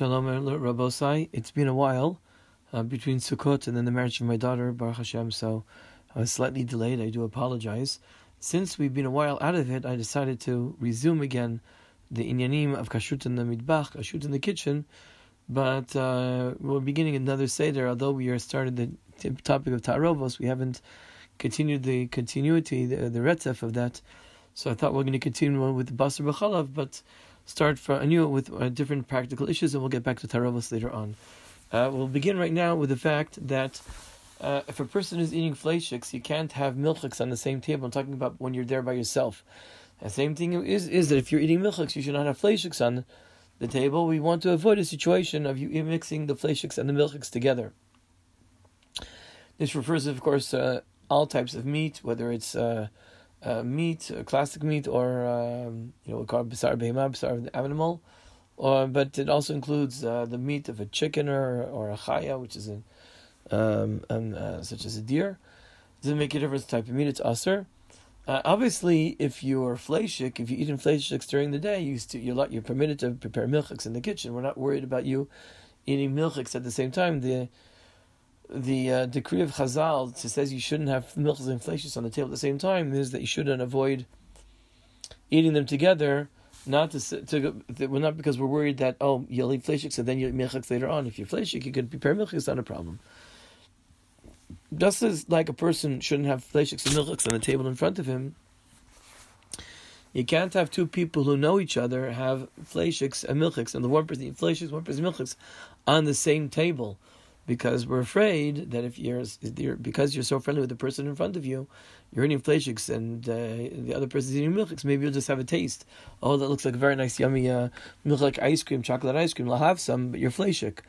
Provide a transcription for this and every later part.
Shalom Rabosai. It's been a while uh, between Sukkot and then the marriage of my daughter, Baruch Hashem, so I was slightly delayed. I do apologize. Since we've been a while out of it, I decided to resume again the inyanim of kashrut in the mitbach, kashrut in the kitchen, but uh, we're beginning another seder. Although we are started the topic of ta'arovos, we haven't continued the continuity, the, the retzef of that. So I thought we're going to continue with the basar b'chalav, but start for anew with uh, different practical issues, and we'll get back to Ta'arovos later on. Uh, we'll begin right now with the fact that uh, if a person is eating fleishiks, you can't have milchiks on the same table. I'm talking about when you're there by yourself. The same thing is is that if you're eating milchiks, you should not have fleishiks on the table. We want to avoid a situation of you mixing the fleishiks and the milchiks together. This refers, of course, uh, all types of meat, whether it's uh, meat, uh, classic meat, or um, you know, we call it behema, of the animal. Or, but it also includes uh, the meat of a chicken or, or a chaya, which is a, um, um, uh, such as a deer. It doesn't make a difference type of meat; it's aser. Uh, obviously, if you're fleishik, if you eat in fleishiks during the day, you st- you're, you're permitted to prepare milchiks in the kitchen. We're not worried about you eating milchiks at the same time. The the uh, decree of Chazal says you shouldn't have milchs and fleshes on the table at the same time is that you shouldn't avoid eating them together. Not to, to not because we're worried that oh you'll eat fleshik so then you'll eat milchiks later on. If you're fleshik, you can prepare milchiks. It's not a problem. Just as like a person shouldn't have fleshiks and milchiks on the table in front of him, you can't have two people who know each other have fleshiks and milchiks, and the one person eats fleshiks, one person milchiks on the same table because we're afraid that if you're, because you're so friendly with the person in front of you, you're eating fleishiks and uh, the other person's eating milchiks, maybe you'll just have a taste. Oh, that looks like a very nice, yummy uh, milk ice cream, chocolate ice cream. I'll have some, but you're fleishik.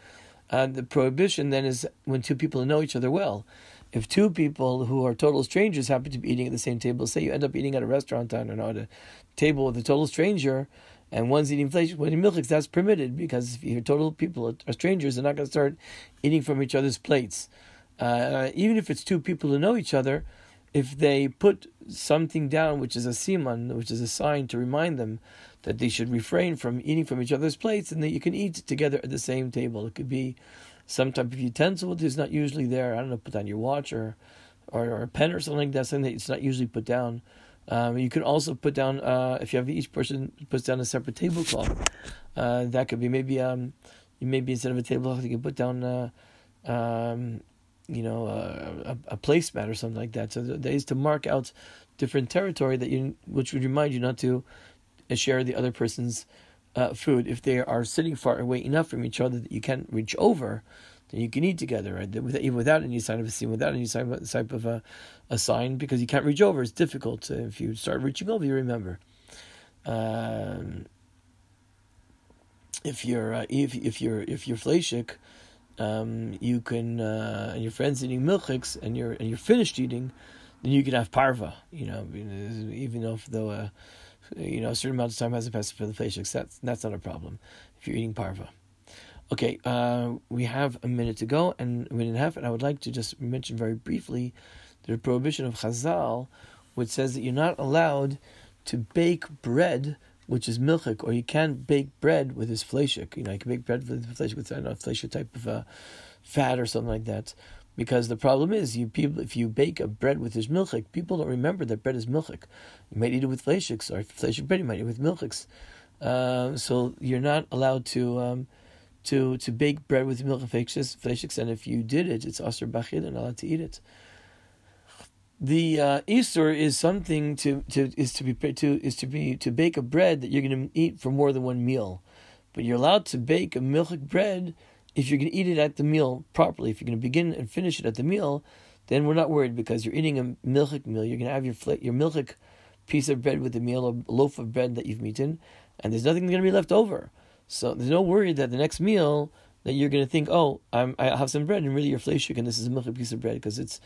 And the prohibition then is when two people know each other well. If two people who are total strangers happen to be eating at the same table, say you end up eating at a restaurant or at a table with a total stranger, and one's eating flesh, one eating milchiks, that's permitted because if you're total people are strangers, they're not going to start eating from each other's plates. Uh, even if it's two people who know each other, if they put something down, which is a siman, which is a sign to remind them that they should refrain from eating from each other's plates, and that you can eat together at the same table. It could be some type of utensil that is not usually there. I don't know, put down your watch or, or, or a pen or something like that, something that's not usually put down. Um, you can also put down uh, if you have each person puts down a separate tablecloth. Uh, that could be maybe um, maybe instead of a tablecloth you can put down uh, um, you know uh, a, a placemat or something like that. So there is to mark out different territory that you which would remind you not to uh, share the other person's uh, food if they are sitting far away enough from each other that you can't reach over then you can eat together, right? Even without any sign of a scene, without any sign of, type of a, a sign, because you can't reach over. It's difficult. To, if you start reaching over, you remember. Um, if you're uh, if if you're if you're fleshik, um, you can uh, and your friends eating milchiks and you're and you're finished eating, then you can have parva. You know, even if though uh, you know a certain amount of time hasn't passed for the fleshiks, that's that's not a problem if you're eating parva. Okay, uh, we have a minute to go and a minute and a half, and I would like to just mention very briefly the prohibition of Chazal, which says that you're not allowed to bake bread, which is milchik, or you can't bake bread with this fleshik. You know, you can bake bread with fleshik with I don't know, fleshik type of uh, fat or something like that. Because the problem is, you people, if you bake a bread with this milchik, people don't remember that bread is milchik. You might eat it with fleshiks, or fleshik bread, you might eat it with milchiks. Uh, so you're not allowed to. Um, to to bake bread with milk and fleishiks, and if you did it, it's aser bachid and allowed to eat it. The uh, issur is something to, to is to be to is to be to bake a bread that you're going to eat for more than one meal, but you're allowed to bake a milchik bread if you're going to eat it at the meal properly. If you're going to begin and finish it at the meal, then we're not worried because you're eating a milchik meal. You're going to have your your milchik piece of bread with the meal, a loaf of bread that you've eaten, and there's nothing going to be left over. So there's no worry that the next meal that you're going to think, oh, I'm, I have some bread, and really you're fleshik, and this is a milk piece of bread because it's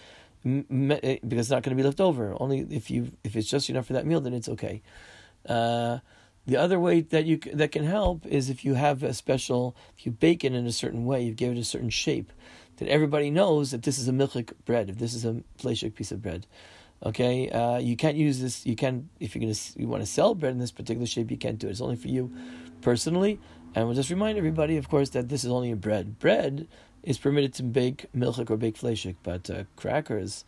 eh, because it's not going to be left over. Only if you if it's just enough for that meal, then it's okay. Uh, the other way that you that can help is if you have a special, if you bake it in a certain way, you give it a certain shape, that everybody knows that this is a milchik bread, if this is a fleshik piece of bread. Okay, uh, you can't use this. You can if you're gonna you want to sell bread in this particular shape, you can't do it. It's only for you personally. And we'll just remind everybody, of course, that this is only a bread. Bread is permitted to bake milchik or bake fleshik, but uh, crackers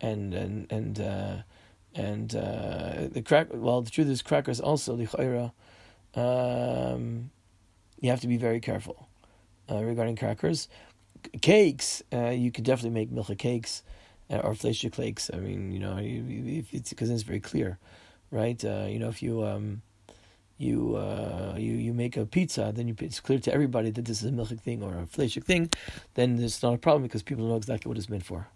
and and and uh, and uh, the crack. Well, the truth is, crackers also the chayra. Um, you have to be very careful uh, regarding crackers. Cakes, uh, you could definitely make milchik cakes or fleshik cakes. I mean, you know, if it's because it's very clear, right? Uh, you know, if you um, you uh, you you make a pizza, then you, it's clear to everybody that this is a milchik thing or a fleshik thing, then it's not a problem because people know exactly what it's meant for.